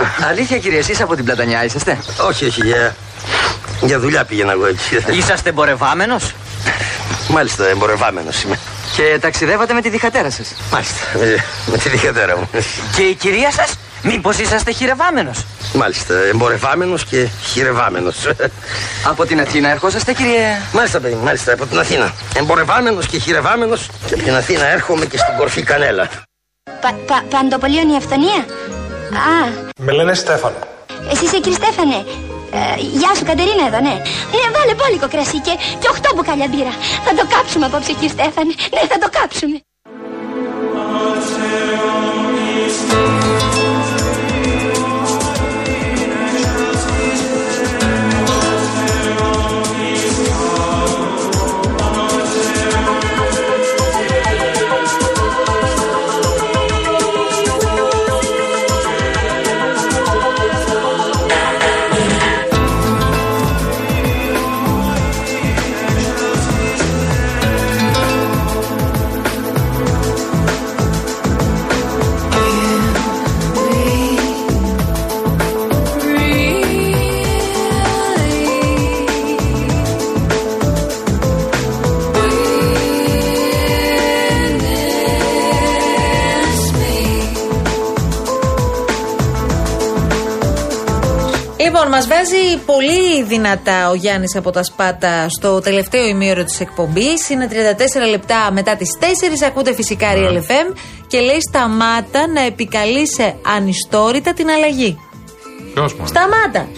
Αλήθεια κύριε, εσείς από την Πλατανιά είσαστε; Όχι, όχι, για, για δουλειά πήγαινα εγώ εκεί. Είσαστε εμπορευάμενος; Μάλιστα, εμπορευάμενος είμαι. και ταξιδεύατε με τη διχατέρα σας; Μάλιστα, με, με τη δικατέρα μου. Και η κυρία σας, μήπως είσαστε χειρευάμενος; Μάλιστα, εμπορευάμενος και χειρευάμενος. Από την Αθήνα ερχόσαστε κύριε... μάλιστα, παιδί, μου, μάλιστα, από την Αθήνα. Εμπορευάμενος και χειρευάμενος και από την Αθήνα έρχομαι και στην κορφή κανέλα. Πα, πα, παντοπολίων η αυθονία. Α, Με λένε Στέφανο. εσύ είσαι κύριε Στέφανε. Ε, γεια σου Κατερίνα εδώ, ναι. Ναι, βάλε πόλικο κρασί και, και οχτώ μπουκάλια μπύρα. Θα το κάψουμε απόψε κύριε Στέφανε. Ναι, θα το κάψουμε. Λοιπόν, μας βάζει πολύ δυνατά ο Γιάννης από τα Σπάτα στο τελευταίο ημίωρο της εκπομπής. Είναι 34 λεπτά μετά τις 4. Ακούτε φυσικά Real FM και λέει σταμάτα να επικαλείσαι ανιστόρητα την αλλαγή. Ποιος μόνο. Σταμάτα!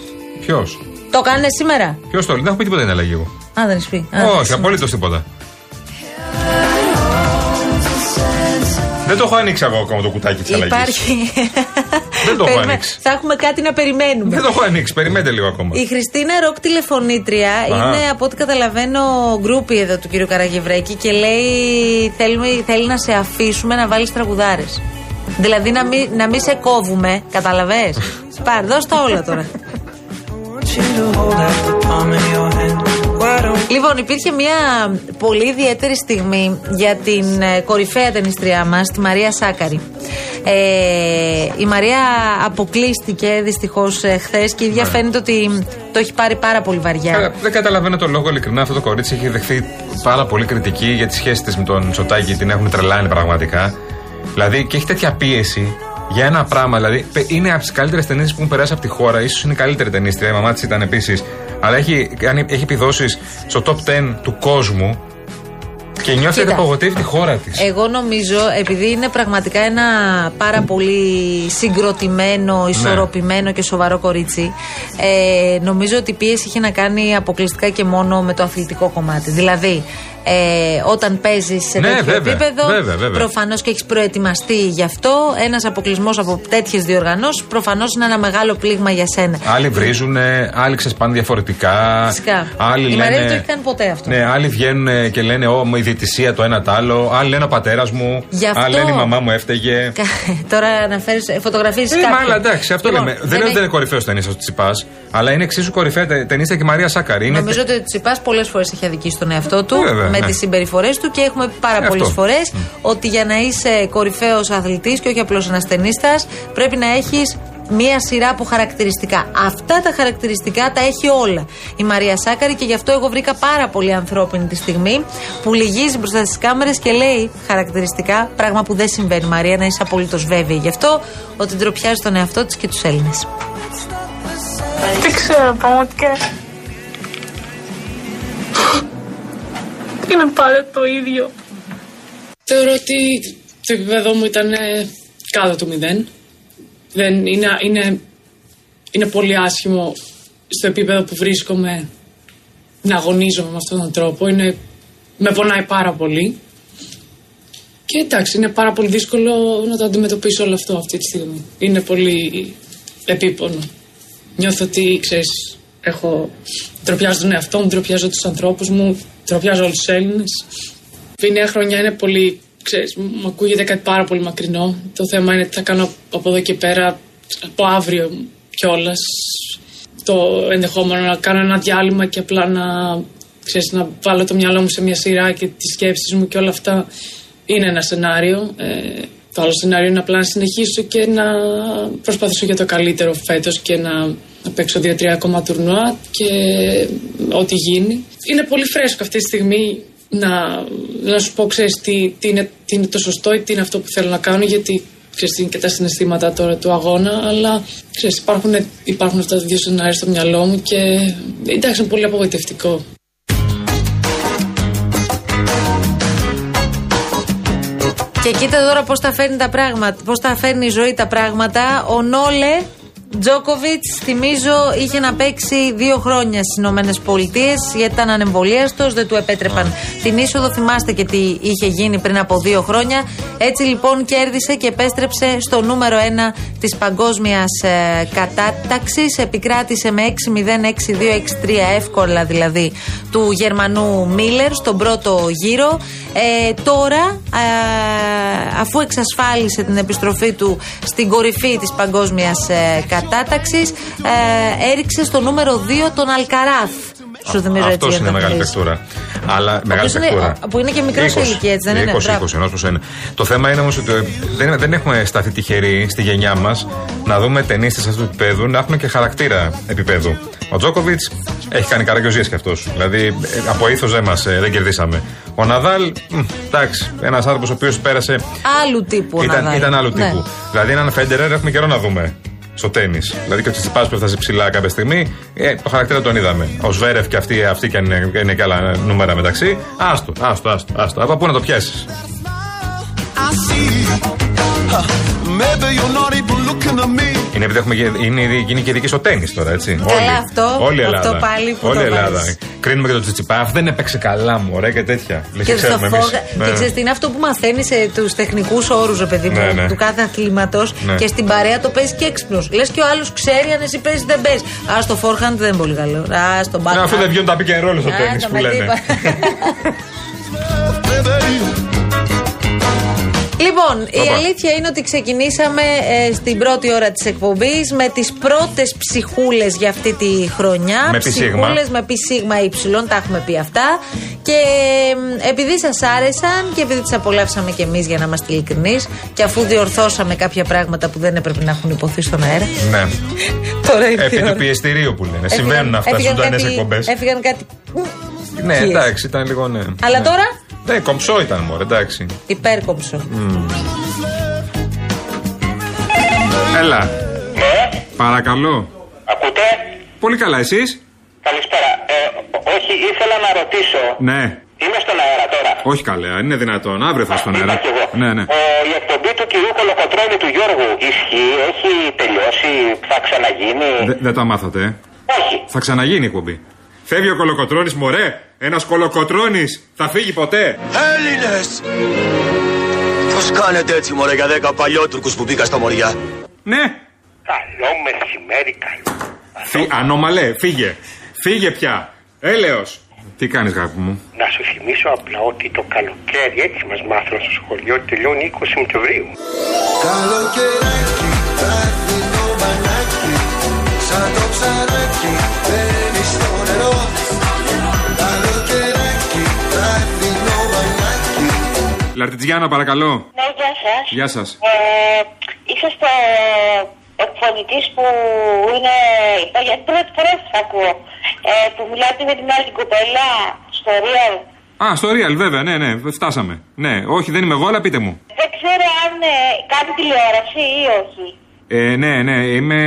Ποιος; Το κάνε σήμερα. Ποιος το λέει; Δεν έχω πει τίποτα για την αλλαγή εγώ. Α, δεν έχεις πει. Α, Όχι, σήμερα. απολύτως τίποτα. Δεν το έχω ανοίξει εγώ ακόμα το κουτάκι της αλλαγής. Υπάρχει. Δεν το έχω Περιμέ- ανοίξει. Θα έχουμε κάτι να περιμένουμε. Δεν το έχω ανοίξει. Περιμένετε λίγο ακόμα. Η Χριστίνα Ροκ τηλεφωνήτρια είναι από ό,τι καταλαβαίνω γκρούπι εδώ του κύριου Καραγευρέκη και λέει θέλουμε, θέλει να σε αφήσουμε να βάλεις τραγουδάρες. Δηλαδή να μην, να μην σε κόβουμε, κατάλαβες; Πάρ, δώσ' τα όλα τώρα. Λοιπόν, υπήρχε μια πολύ ιδιαίτερη στιγμή για την ε, κορυφαία τενίστριά μας, τη Μαρία Σάκκαρη. Ε, η Μαρία αποκλείστηκε δυστυχώς χθες και η ίδια φαίνεται ότι το έχει πάρει πάρα πολύ βαριά. Καλά, Δεν καταλαβαίνω τον λόγο, ειλικρινά. Αυτό το κορίτσι έχει δεχθεί πάρα πολύ κριτική για τη σχέση της με τον Σωτάκη. Την έχουν τρελάνει πραγματικά. Δηλαδή και έχει τέτοια πίεση για ένα πράγμα. Δηλαδή πε- είναι από τις καλύτερες ταινίες που έχουν περάσει από τη χώρα. σω είναι η καλύτερη ταινίστρια. Η μαμά της ήταν επίσης. Αλλά έχει, κάνει- έχει επιδόσεις στο top 10 του κόσμου. Και νιώθει ότι Κοίτα. απογοητεύει τη χώρα της. Εγώ νομίζω, επειδή είναι πραγματικά ένα πάρα πολύ συγκροτημένο, ισορροπημένο και σοβαρό κορίτσι, ε, νομίζω ότι η πίεση έχει να κάνει αποκλειστικά και μόνο με το αθλητικό κομμάτι. Δηλαδή, ε, όταν παίζεις σε Ναι, τέτοιο βέβαια, επίπεδο, βέβαια, βέβαια. προφανώς και έχεις προετοιμαστεί γι' αυτό. Ένας αποκλεισμός από τέτοιες διοργανώσεις προφανώς είναι ένα μεγάλο πλήγμα για σένα. Άλλοι βρίζουν, άλλοι ξεσπάνε διαφορετικά. Φυσικά. Άλλοι η Μαρία λένε, δεν το έχει κάνει ποτέ αυτό. Ναι, άλλοι βγαίνουν και λένε Ω, μου η διαιτησία το ένα τ' άλλο. Άλλοι λένε ο πατέρας μου. Γι' αυτό- Άλλοι λένε η μαμά μου έφταιγε. Τώρα αναφέρει φωτογραφίε Ε, κάποιου. μα άλλα εντάξει, αυτό Λοιπόν, λέμε. Δεν είναι ότι έχει- δεν είναι κορυφαίος ταινίστας ο Τσιπάς, αλλά είναι εξίσου κορυφαία τε- ταινίστα και η Μαρία Σάκαρη. Είναι Νομίζω ότι ο Τσιπάς πολλές φορές έχει αδικήσει τον εαυτό του Ε, βέβαια, με ναι. τις συμπεριφορές του και έχουμε πει πάρα Ε, πολλές αυτό. φορέ ότι για να είσαι κορυφαίος αθλητής και όχι απλώς ένας ταινίστα, πρέπει να έχεις μία σειρά από χαρακτηριστικά. Αυτά τα χαρακτηριστικά τα έχει όλα η Μαρία Σάκαρη και γι' αυτό εγώ βρήκα πάρα πολύ ανθρώπινη τη στιγμή που λυγίζει μπροστά στις κάμερες και λέει χαρακτηριστικά, πράγμα που δεν συμβαίνει Μαρία, να είσαι απολύτως βέβαιη γι' αυτό, ότι ντροπιάζει τον εαυτό της και τους Έλληνες. Δεν ξέρω πραγματικά. Είναι πάντα το ίδιο. Θεωρώ ότι το επίπεδο μου ήταν ε, κάτω του μηδέν. Δεν είναι, είναι, είναι πολύ άσχημο στο επίπεδο που βρίσκομαι να αγωνίζομαι με αυτόν τον τρόπο. Είναι, με πονάει πάρα πολύ. Και εντάξει, είναι πάρα πολύ δύσκολο να το αντιμετωπίσω όλο αυτό αυτή τη στιγμή. Είναι πολύ επίπονο. Νιώθω ότι, ξέρεις, έχω... Τροπιάζω τον εαυτό μου, τροπιάζω τους ανθρώπους μου, τροπιάζω όλους τους Έλληνες. Η νέα χρονιά είναι πολύ, ξέρεις, μου ακούγεται κάτι πάρα πολύ μακρινό. Το θέμα είναι τι θα κάνω από εδώ και πέρα, από αύριο κιόλας. Το ενδεχόμενο να κάνω ένα διάλειμμα και απλά να, ξέρεις, να βάλω το μυαλό μου σε μια σειρά και τις σκέψεις μου και όλα αυτά είναι ένα σενάριο. Ε, Το άλλο σενάριο είναι απλά να συνεχίσω και να προσπαθήσω για το καλύτερο φέτος και να, να παίξω δύο-τρία ακόμα τουρνουά και ό,τι γίνει. Είναι πολύ φρέσκο αυτή τη στιγμή να, να σου πω, ξέρεις, τι, τι, είναι, τι είναι το σωστό ή τι είναι αυτό που θέλω να κάνω, γιατί ξέρεις, είναι και τα συναισθήματα τώρα του αγώνα, αλλά ξέρεις, υπάρχουν, υπάρχουν αυτά τα δύο σενάρια στο μυαλό μου και εντάξει, είναι πολύ απογοητευτικό. Και κοίτα τώρα πώς τα φέρνει τα πράγματα, πώς τα φέρνει η ζωή τα πράγματα. Ο Νόλε Τζόκοβιτς, θυμίζω, είχε να παίξει δύο χρόνια στις Ηνωμένες Πολιτείες γιατί ήταν ανεμβολίαστος, δεν του επέτρεπαν την είσοδο. Θυμάστε και τι είχε γίνει πριν από δύο χρόνια. Έτσι λοιπόν κέρδισε και επέστρεψε στο νούμερο 1 της παγκόσμιας ε, κατάταξης. Επικράτησε με 6-0, 6-2, 6-3 εύκολα δηλαδή του Γερμανού Μίλλερ στον πρώτο γύρο. Ε, τώρα, ε, αφού εξασφάλισε την επιστροφή του στην κορυφή της παγκόσμιας ε, κατάταξης, ε, έριξε στο νούμερο 2 τον Αλκαράθ. Σου θυμίζω έτσι. Αυτό είναι μεγάλη παιχτούρα. Αλλά μεγάλη είναι- παιχτούρα. που είναι και μικρός σε ηλικία, έτσι δεν είναι; 20, Μπράβο. 20, ενός πως είναι. Το θέμα είναι όμως ότι ε, δεν, δεν έχουμε σταθεί τυχεροί στη γενιά μας να δούμε ταινίστε αυτού του επίπεδου να έχουν και χαρακτήρα επίπεδου. Ο Τζόκοβιτς έχει κάνει καραγκιόζιε κι αυτός. Δηλαδή ε, από ήθος δεν μας δεν κερδίσαμε. Ο Ναδάλ, μ, εντάξει, ένας άνθρωπος ο οποίος πέρασε. Άλλου τύπου ο Ήταν, Ναδάλ. ήταν άλλου Ναι. τύπου. Δηλαδή έναν Φέντερερ έχουμε καιρό να δούμε στο τέννη. Δηλαδή και ο Τσιτσιπάς που έφτασε ψηλά κάποια στιγμή, ε, το χαρακτήρα τον είδαμε. Ο Σβέρεφ και αυτοί, αυτοί και είναι, είναι και άλλα νούμερα μεταξύ. Άστο, άστο, άστο. άστο. Από πού να το πιάσεις; Maybe you're not even looking at me. Είναι επειδή έχουμε, γε- είναι ήδη γίνει και δική στο τέννη τώρα, έτσι. Καλά, Όλη, αυτό- όλη η αυτό Ελλάδα. πάλι που όλη το η Ελλάδα. βάζεις. Κρίνουμε και τον Τσιτσιπά. Αυτό δεν έπαιξε καλά μου, ωραία και τέτοια. Λες Και, και στο ξέρουμε εμείς. φόγα... Ναι. και ξέρεις τι είναι αυτό που μαθαίνει σε τους τεχνικούς όρους, ρε παιδί μου, Ναι, ναι. του κάθε αθλήματος Ναι. και στην παρέα το παίζει και έξυπνος. Λες και ο άλλος ξέρει αν εσύ παίζει δεν παίζει. Α, στο forehand δεν είναι πολύ καλό. Α, στο Ναι, backhand. αφού δεν βγαίνουν τα pick and roll στο Α, τέννη το που με λένε. τίποτα. Λοιπόν, η Όπα. αλήθεια είναι ότι ξεκινήσαμε ε, στην πρώτη ώρα της εκπομπής με τις πρώτες ψυχούλες για αυτή τη χρονιά. Με πι σίγμα. Ψυχούλες με πι σίγμα ύψιλον, τα έχουμε πει αυτά. Και ε, επειδή σας άρεσαν και επειδή τις απολαύσαμε κι εμείς για να είμαστε ειλικρινείς και αφού διορθώσαμε κάποια πράγματα που δεν έπρεπε να έχουν υποθεί στον αέρα. Ναι. Τώρα ήρθε Επί η ώρα. του πιεστηρίου που λένε. Έφυγαν- Συμβαίνουν αυτά στι έφυγαν ζωντανές κάτι- εκπομπές. Έφυγαν κάτι. Ναι, Ποιες; εντάξει, ήταν λίγο ναι. Αλλά Ναι. τώρα Ναι, κομψό ήταν μόνο, εντάξει. υπέρκομψο. Έλα. Ναι, Παρακαλώ. ακούτε; Πολύ καλά, εσείς; Καλησπέρα. Ε, ό- όχι, ήθελα να ρωτήσω. Ναι. Είμαι στον αέρα τώρα. Όχι καλέ, αν είναι δυνατόν. Αύριο θα στον Είπα αέρα. κι εγώ. Ναι, ναι. Ο, η εκπομπή του κυρίου Κολοκοτρώνη του Γιώργου ισχύει, έχει τελειώσει, θα ξαναγίνει; Δε- Δεν τα μάθατε, ε; Όχι. Θα ξαναγίνει η εκπομπή. Φεύγει ο κολοκοτρόνη, μωρέ. Ένας κολοκοτρόνη θα φύγει ποτέ. Έλληνες! Πώς κάνετε έτσι μωρέ για δέκα παλιότουρκους που μπήκα στα μωριά; Ναι. Καλό μεσημέρι, καλό. Φύ, ανώμαλε, φύγε. Φύγε πια. Έλεος. Τι κάνεις γάπη μου; Να σου θυμίσω απλά ότι το καλοκαίρι έτσι μας μάθανε στο σχολείο ότι τελειώνει 20 Σεπτεμβρίου. Καλοκαιράκι, πράσινο μπανάκι, σαν το ψαράκι, Λαρτιτζιάνα, παρακαλώ. Ναι, γεια σας. Γεια σας. Ε, είσαστε εκφωνητής που είναι, για την πρώτη φορά σας ακούω, ε, που μιλάτε με την άλλη κοπέλα στο Real. Α, στο Real, βέβαια, ναι, ναι, φτάσαμε. Ναι, όχι, δεν είμαι εγώ, αλλά πείτε μου. Δεν ξέρω αν ε, κάνει τηλεόραση ή όχι. Ε, ναι, ναι, είμαι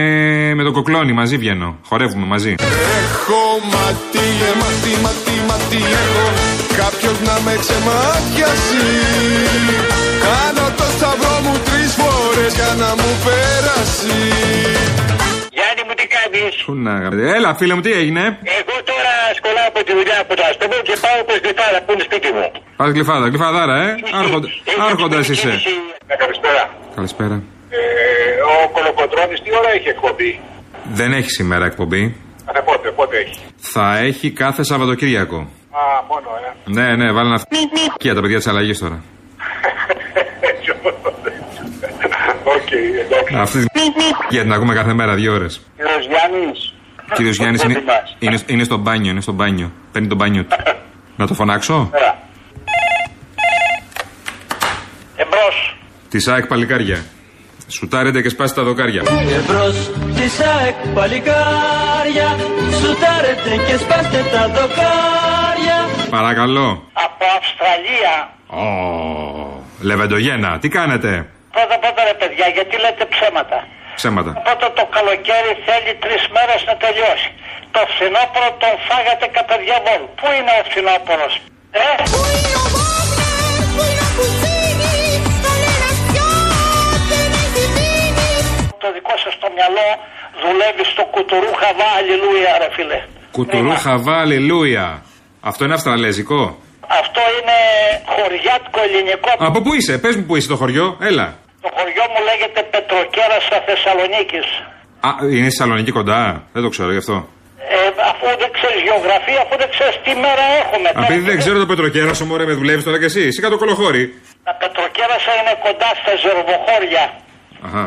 με τον κοκλόνι, μαζί βγαίνω. Χορεύουμε μαζί. Έχω ματί, ε, ματί, ματί, ματί έχω Κάποιος να με ξεμάτιασει Κάνω το σταυρό μου τρεις φορές για να μου πέρασει Γιάννη μου τι κάνεις; Πού να Έλα, φίλε μου, τι έγινε; Εγώ τώρα σκολάω από τη δουλειά από το αστόμο και πάω προς Γλυφάδα που είναι σπίτι μου. Πας γλυφάδα, γλυφαδάρα, ε. Άρχοντα, Έχει άρχοντας την είσαι. κίνηση. Ναι, καλησπέρα. Καλησπέρα. Ε, ο Κολοκοτρώνης τι ώρα έχει εκπομπή; Δεν έχει σήμερα εκπομπή. Κάθε πότε, πότε έχει. Θα έχει κάθε Σαββατοκύριακο. Α, μόνο, ε. Ναι, ναι, βάλει να Και τα παιδιά της αλλαγής τώρα. Οκ, εντάξει. Αυτή τη για την ακούμε κάθε μέρα δύο ώρες. Κύριος Γιάννης. Κύριος Γιάννης είναι, Δεν θυμάσαι. είναι, είναι στο μπάνιο, είναι στο μπάνιο. Παίρνει το μπάνιο του. να το φωνάξω; Ωραία. Εμπρός. Τη ΑΕΚ παλικάρια. Σουτάρετε και σπάστε τα δοκάρια. Και μπρος της ΑΕΚ παλικάρια Σουτάρετε και σπάστε τα δοκάρια Παρακαλώ. Από Αυστραλία. Ω, Λεβεντογένα, τι κάνετε; Πρώτα πρώτα ρε παιδιά, γιατί λέτε ψέματα; Ψέματα. Οπότε το καλοκαίρι θέλει τρεις μέρες να τελειώσει. Το φθινόπωρο τον φάγατε κατά διαβόλου. Πού είναι ο φθινόπωρος, ε; Το δικό σας το μυαλό δουλεύει στο κουτουρού χαβά, αλληλούια, ρε φίλε. Κουτουρού χαβά, αλληλούια. Αυτό είναι αυστραλέζικο; Αυτό είναι χωριάτικο ελληνικό. Από πού είσαι, πες μου πού είσαι το χωριό, έλα. Το χωριό μου λέγεται Πετροκέρασα Θεσσαλονίκης. Α, είναι στη Θεσσαλονίκη κοντά, δεν το ξέρω γι' αυτό. Ε, αφού δεν ξέρεις γεωγραφία, αφού δεν ξέρεις τι μέρα έχουμε. Επειδή δεν ξέρω το Πετροκέρασο, μωρέ, με δουλεύεις τώρα κι εσύ. Εσύ κάτω κολοχώρη. Τα Πετροκέρασα είναι κοντά στα Ζερβοχώρια. Αχα.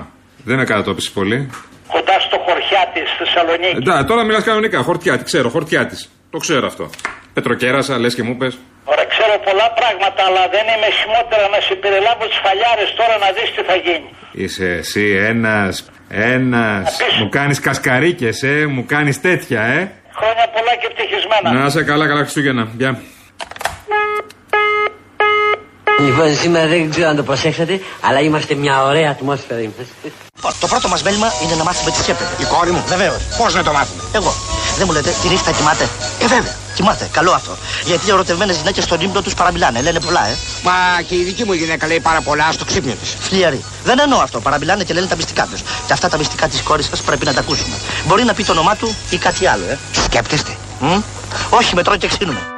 Δεν με κατατόπισε πολύ. Κοντά στο χωριά της Θεσσαλονίκη. Εντάξει, τώρα μιλάς κανονικά. Χορτιάτη, ξέρω, χορτιάτη. Το ξέρω αυτό. Πετροκέρασα, λες και μου πες. Ωραία, ξέρω πολλά πράγματα, αλλά δεν είμαι χειμότερα να σε περιλάβω τις φαλιάρες τώρα να δεις τι θα γίνει. Είσαι εσύ ένας, ένας. Μου κάνεις κασκαρίκες, ε, μου κάνεις τέτοια, ε. Χρόνια πολλά και ευτυχισμένα. Να είσαι καλά, καλά Χριστούγεννα. Γεια. Λοιπόν, σήμερα δεν ξέρω αν το προσέξατε, αλλά είμαστε μια ωραία ατμόσφαιρα. είμαστε. Λοιπόν, το πρώτο μας μέλημα είναι να μάθουμε τι σκέπτεται. Η κόρη μου. Βεβαίως. Πώς να το μάθουμε; Εγώ. Δεν μου λέτε, τη νύχτα κοιμάται. Ε, βέβαια. Κοιμάται. Καλό αυτό. Γιατί οι ερωτευμένες γυναίκες στον ύπνο τους παραμιλάνε. Λένε πολλά, ε. Μα και η δική μου γυναίκα λέει πάρα πολλά στο ξύπνιο της. Φλιαρή. Δεν εννοώ αυτό. Παραμιλάνε και λένε τα μυστικά τους. Και αυτά τα μυστικά της κόρης σας πρέπει να τα ακούσουμε. Μπορεί να πει το όνομά του ή κάτι άλλο, ε. Σκέπτεστε. Μ; Όχι, με τρώει και ξύνουμε.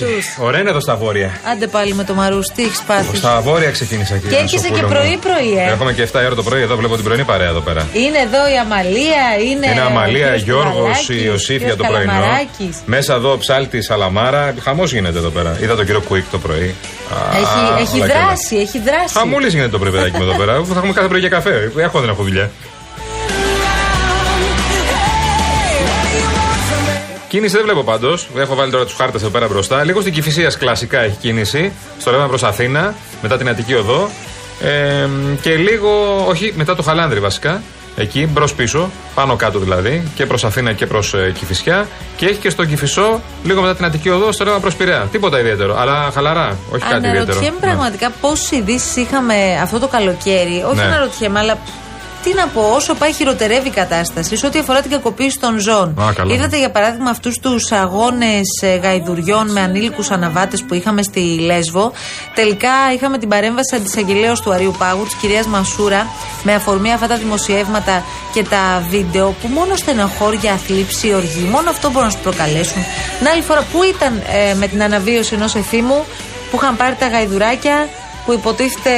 Μαρούσι. τους. Ωραία είναι εδώ στα βόρεια. Άντε πάλι με το Μαρούσι, τι έχεις πάθει; Στα βόρεια ξεκίνησα εκεί. Και έρχεσαι και πρωί-πρωί, ε; Έρχομαι και 7 ώρα το πρωί, εδώ βλέπω την πρωινή παρέα εδώ πέρα. Είναι εδώ η Αμαλία, είναι. Είναι ο Αμαλία, κύριος Γιώργος, Κουβαλάκης, η Ιωσήφ για κύριος το πρωινό. Καλαμαράκης. Μέσα εδώ ψάλτη Σαλαμάρα. Χαμός γίνεται εδώ πέρα. Είδα τον κύριο Κουίκ το πρωί. Α, Έχει, έχει όλα καλά. δράση, έχει δράση. Χαμούλης γίνεται το πρωί, παιδάκι μου εδώ πέρα. Θα έχουμε κάθε πρωί για καφέ. Έχω δεν έχω δουλειά. Κίνηση δεν βλέπω πάντως. Έχω βάλει τώρα τους χάρτες εδώ πέρα μπροστά. Λίγο στην Κυφυσία κλασικά έχει κίνηση. Στο ρεύμα προς Αθήνα, μετά την Αττική Οδό. Ε, και λίγο, όχι, μετά το Χαλάνδρη βασικά. Εκεί, μπρος πίσω, πάνω κάτω δηλαδή, και προς Αθήνα και προς ε, Κυφυσιά. Και έχει και στον Κυφισό, λίγο μετά την Αττική Οδό, στο ρεύμα προς Πειραιά. Τίποτα ιδιαίτερο, αλλά χαλαρά, όχι κάτι ιδιαίτερο. Αναρωτιέμαι Ναι. πραγματικά πόσε ειδήσεις είχαμε αυτό το καλοκαίρι. Όχι Ναι. αναρωτιέμαι, αλλά τι να πω, όσο πάει χειροτερεύει η κατάσταση σε ό,τι αφορά την κακοποίηση των ζώων. Α, καλά. Είδατε για παράδειγμα αυτούς τους αγώνες γαϊδουριών με ανήλικους αναβάτες που είχαμε στη Λέσβο. Τελικά είχαμε την παρέμβαση αντισαγγελέως του Αρίου Πάγου, της κυρίας Μασούρα, με αφορμή αυτά τα δημοσιεύματα και τα βίντεο που μόνο στενοχώρια, θλίψη, οργή, μόνο αυτό μπορούν να σου προκαλέσουν. Την άλλη φορά που ήταν ε, με την αναβίωση ενός εθήμου που είχαν πάρει τα γαϊδουράκια που υποτίθεται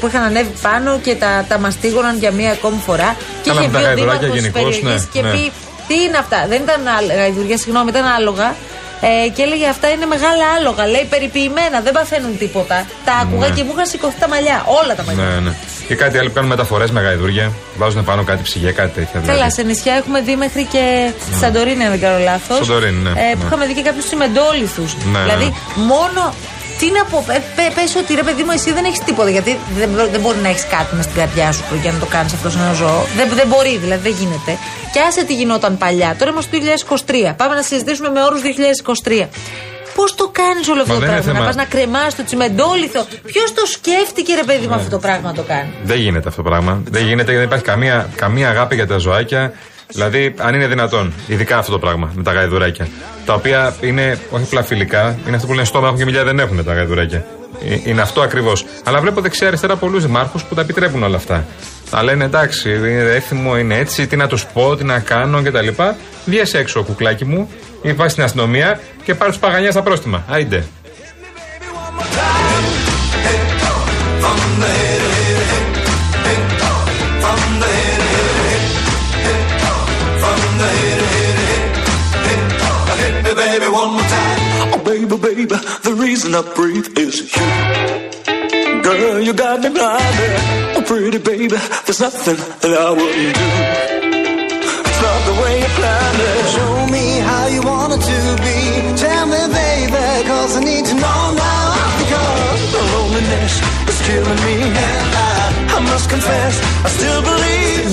που είχαν ανέβει πάνω και τα, τα μαστίγωναν για μία ακόμη φορά. Και Καλά, είχε με τα βγει ο γαϊδουράκια δήμαρχος της γενικώς, περιοχής ναι, και ναι. πει τι είναι αυτά. Δεν ήταν άλογα, γαϊδουριά, συγγνώμη, ήταν άλογα. Ε, και έλεγε αυτά είναι μεγάλα άλογα. Λέει περιποιημένα, δεν παθαίνουν τίποτα. Τα άκουγα Ναι. και μου είχαν σηκωθεί τα μαλλιά. Όλα τα μαλλιά. Ναι, ναι. Και κάτι άλλο που κάνουν μεταφορές με γαϊδούρια. Βάζουν πάνω κάτι ψυγεία, κάτι τέτοια. δηλαδή. Καλά, σε νησιά έχουμε δει μέχρι και στη Σαντορίνη, αν δεν κάνω λάθος. Σαντορίνη, ναι, Ε, που ναι. είχαμε δει και κάποιους τσιμεντόλιθου. Ναι, δηλαδή, ναι. μόνο. Τι να πω, ε, πε, πες ότι ρε παιδί μου, εσύ δεν έχεις τίποτα. Γιατί δεν, μπο- δεν μπορεί να έχεις κάτι μες στην καρδιά σου για να το κάνεις αυτό σε ένα ζώο. Δεν, δεν μπορεί, δηλαδή δεν γίνεται. Και άσε τι γινόταν παλιά. Τώρα είμαστε το 2023. Πάμε να συζητήσουμε με όρους 2023. Πώς το κάνεις όλο αυτό Μα το δεν είναι πράγμα, να θέμα. πας να κρεμάς το τσιμεντόλιθο; Ποιος το σκέφτηκε, ρε παιδί μου, Ναι. αυτό το πράγμα να το κάνει; Δεν γίνεται αυτό το πράγμα. Δεν γίνεται γιατί δεν υπάρχει καμία, καμία αγάπη για τα ζωάκια. Δηλαδή, αν είναι δυνατόν, ειδικά αυτό το πράγμα με τα γαϊδουράκια. Τα οποία είναι όχι απλά φιλικά, είναι αυτό που λένε στόμα έχουν και μιλιά δεν έχουν τα γαϊδουράκια. Ε, Είναι αυτό ακριβώς. Αλλά βλέπω δεξιά-αριστερά πολλούς δημάρχους που τα επιτρέπουν όλα αυτά. Τα λένε εντάξει, είναι έθιμο, είναι έτσι, τι να τους πω, τι να κάνω κτλ. Βγες έξω, κουκλάκι μου, ή πάει στην αστυνομία και πάρει τους παγανιάς στα πρόστιμα. Άιντε. Reason I breathe is you. Girl, you got me blinded. Oh, pretty baby, there's nothing that I wouldn't do. It's not the way you planned it. Show me how you want it to be. Tell me, baby, cause I need to know now. Because the loneliness is killing me. And I, I must confess, I still believe.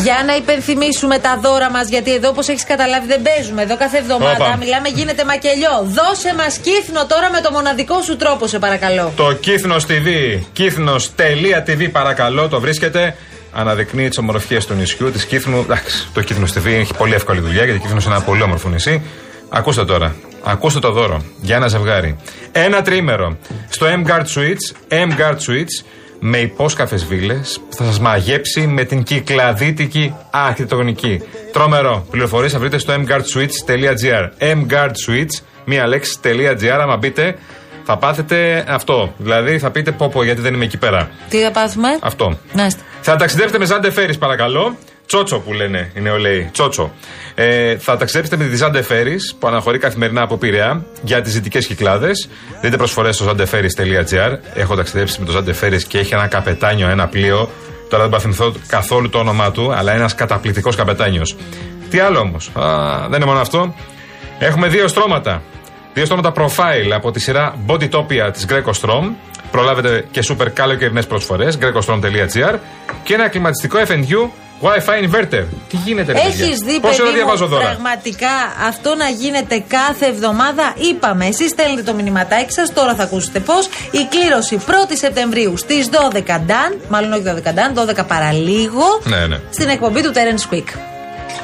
Για να υπενθυμίσουμε τα δώρα μας, γιατί εδώ, όπως έχεις καταλάβει, δεν παίζουμε. Εδώ κάθε εβδομάδα Όπα. μιλάμε, γίνεται μακελιό. Δώσε μας κύθνο τώρα με το μοναδικό σου τρόπο, σε παρακαλώ. Το Κύθνο TV. Κύθνο.tv παρακαλώ, το βρίσκεται. Αναδεικνύει τις ομορφιές του νησιού, της Κύθνου. Εντάξει, το Κύθνο TV έχει πολύ εύκολη δουλειά γιατί Κύθνο είναι ένα πολύ όμορφο νησί. Ακούστε τώρα. Ακούστε το δώρο για ένα ζευγάρι. Ένα τρίμερο στο M Guard Suites. M Guard Suites με υπόσκαφες βίλες που θα σας μαγέψει με την κυκλαδίτικη αρχιτεκτονική. Τρομερό. Πληροφορίες θα βρείτε στο mguardsuites.gr. mguard Suites, μία λέξη.gr. Άμα μπείτε, θα πάθετε αυτό. Δηλαδή θα πείτε πω πω γιατί δεν είμαι εκεί πέρα. Τι θα πάθουμε; Αυτό. Να είστε. Θα ταξιδέψετε με Ζάντε Φέρι, παρακαλώ. Τσότσο που λένε οι νεολαίοι. Τσότσο. Ε, θα ταξιδέψετε με τη Ζάντε Φέρις που αναχωρεί καθημερινά από Πειραιά για τις δυτικέ κυκλάδες. Δείτε προσφορές στο zandeferis.gr. Έχω ταξιδέψει με το Ζάντε Φέρις και έχει ένα καπετάνιο, ένα πλοίο. Τώρα δεν θα θυμηθώ καθόλου το όνομά του, αλλά ένας καταπληκτικός καπετάνιος. Τι άλλο όμως; Δεν είναι μόνο αυτό. Έχουμε δύο στρώματα. Δύο στρώματα profile από τη σειρά Bodytopia της Greco Strom. Προλάβετε και super καλοκαιρινές προσφορές. grecostrom.gr και ένα κλιματιστικό FNU Wi-Fi inverter. Τι γίνεται, ρε παιδιά; Έχεις δει, Πόση ώρα παιδί διαβάζω μου, δώρα. πραγματικά αυτό να γίνεται κάθε εβδομάδα; Είπαμε, εσείς στέλνετε το μηνυματάκι σας, τώρα θα ακούσετε πώς. Η κλήρωση 1η Σεπτεμβρίου στις 12 Νταν, μάλλον όχι 12 Νταν, 12 παραλίγο, Ναι, ναι. στην εκπομπή του Terence Quick.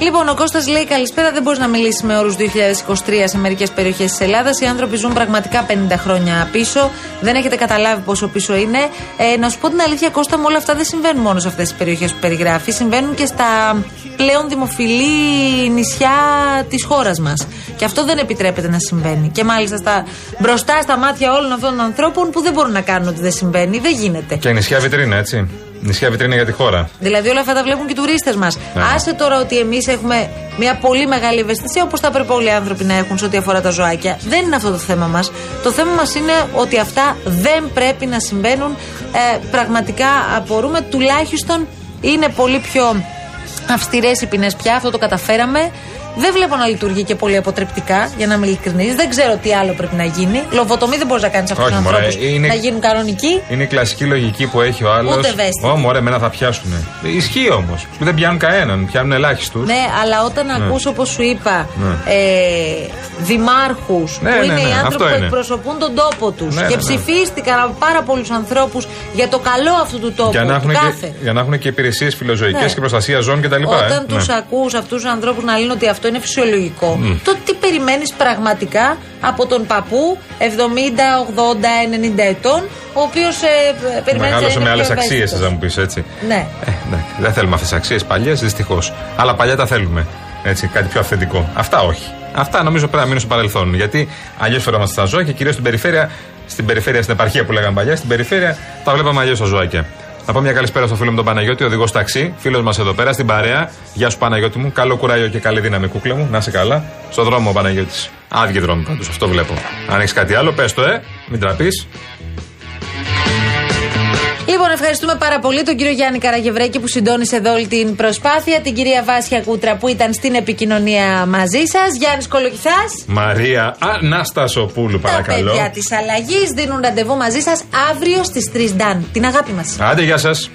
Λοιπόν, ο Κώστας λέει καλησπέρα. Δεν μπορείς να μιλήσεις με όρους 2023 σε μερικές περιοχές της Ελλάδας. Οι άνθρωποι ζουν πραγματικά 50 χρόνια πίσω. Δεν έχετε καταλάβει πόσο πίσω είναι. Ε, να σου πω την αλήθεια, Κώστα, μου όλα αυτά δεν συμβαίνουν μόνο σε αυτές τις περιοχές που περιγράφεις. Συμβαίνουν και στα πλέον δημοφιλή νησιά της χώρας μας. Και αυτό δεν επιτρέπεται να συμβαίνει. Και μάλιστα στα, μπροστά στα μάτια όλων αυτών των ανθρώπων που δεν μπορούν να κάνουν ότι δεν συμβαίνει. Δεν γίνεται. Και νησιά βιτρίνα, έτσι. Νησιά βιτρίνα για τη χώρα. Δηλαδή όλα αυτά τα βλέπουν και οι τουρίστες μας. Ναι. Άσε τώρα ότι εμείς έχουμε μια πολύ μεγάλη ευαισθησία όπως θα έπρεπε όλοι οι άνθρωποι να έχουν σε ό,τι αφορά τα ζωάκια. Δεν είναι αυτό το θέμα μας. Το θέμα μας είναι ότι αυτά δεν πρέπει να συμβαίνουν. Ε, πραγματικά απορούμε. Τουλάχιστον είναι πολύ πιο αυστηρές οι ποινές πια. Αυτό το καταφέραμε. Δεν βλέπω να λειτουργεί και πολύ αποτρεπτικά, για να είμαι ειλικρινής. Δεν ξέρω τι άλλο πρέπει να γίνει. Λοβοτομή δεν μπορείς να κάνεις αυτού του Όχι, μωρέ, ανθρώπους είναι- να γίνουν κανονικοί. Είναι η κλασική λογική που έχει ο άλλος. Ούτε ευαίσθητη. Ω, μωρέ, εμένα θα πιάσουν. Ισχύει όμως. Δεν πιάνουν κανέναν, πιάνουν ελάχιστους. Ναι, αλλά όταν Ναι. ακούς όπως σου είπα Ναι. ε, δημάρχους Ναι, που ναι, είναι ναι, οι άνθρωποι αυτό που είναι. εκπροσωπούν τον τόπο τους Ναι, και ναι, ναι. ψηφίστηκαν από πάρα πολλούς ανθρώπους για το καλό αυτού του τόπου. Για να, του έχουν κάθε. και, για να έχουν και υπηρεσίες φιλοζωικές Ναι. και προστασίας ζώων κτλ. Όταν ε. τους Ναι. ακούς αυτούς τους ανθρώπους να λένε ότι αυτό είναι φυσιολογικό, Μμ. τότε τι περιμένεις πραγματικά από τον παππού 70, 80, 90 ετών, ο οποίος ε, περιμένει Μεγάλωσε να με είναι άλλες πιο αξίες, ευαίσθητος. θα μου πεις έτσι. Ναι. Ε, εντάξει, δεν θέλουμε αυτές τις αξίες παλιές, δυστυχώς. Αλλά παλιά τα θέλουμε. Έτσι, κάτι πιο αυθεντικό. Αυτά όχι. Αυτά νομίζω πρέπει να μείνουν στο παρελθόν. Γιατί αλλιώς φερόμαστε στα ζώα και κυρίως στην περιφέρεια, στην περιφέρεια, στην επαρχία που λέγαμε παλιά, στην περιφέρεια τα βλέπαμε αλλιώς τα ζωάκια. Να πω μια καλησπέρα στο φίλο μου τον Παναγιώτη, οδηγό ταξί, φίλος μας εδώ πέρα στην παρέα. Γεια σου Παναγιώτη μου, καλό κουράγιο και καλή δύναμη, κούκλα μου. Να είσαι καλά. Στο δρόμο ο Παναγιώτης. Άδειοι δρόμοι πάντως, αυτό βλέπω. Αν έχεις κάτι άλλο, πες το, ε, μην τραπείς. Λοιπόν, ευχαριστούμε πάρα πολύ τον κύριο Γιάννη Καραγευρέκη που συντόνισε εδώ όλη την προσπάθεια, την κυρία Βάσια Κούτρα που ήταν στην επικοινωνία μαζί σας, Γιάννης Κολοκυθάς. Μαρία Αναστασοπούλου, Τα παρακαλώ. παιδιά της αλλαγής δίνουν ραντεβού μαζί σας αύριο στις 3 Ντάν. Την αγάπη μας. Άντε, γεια σας.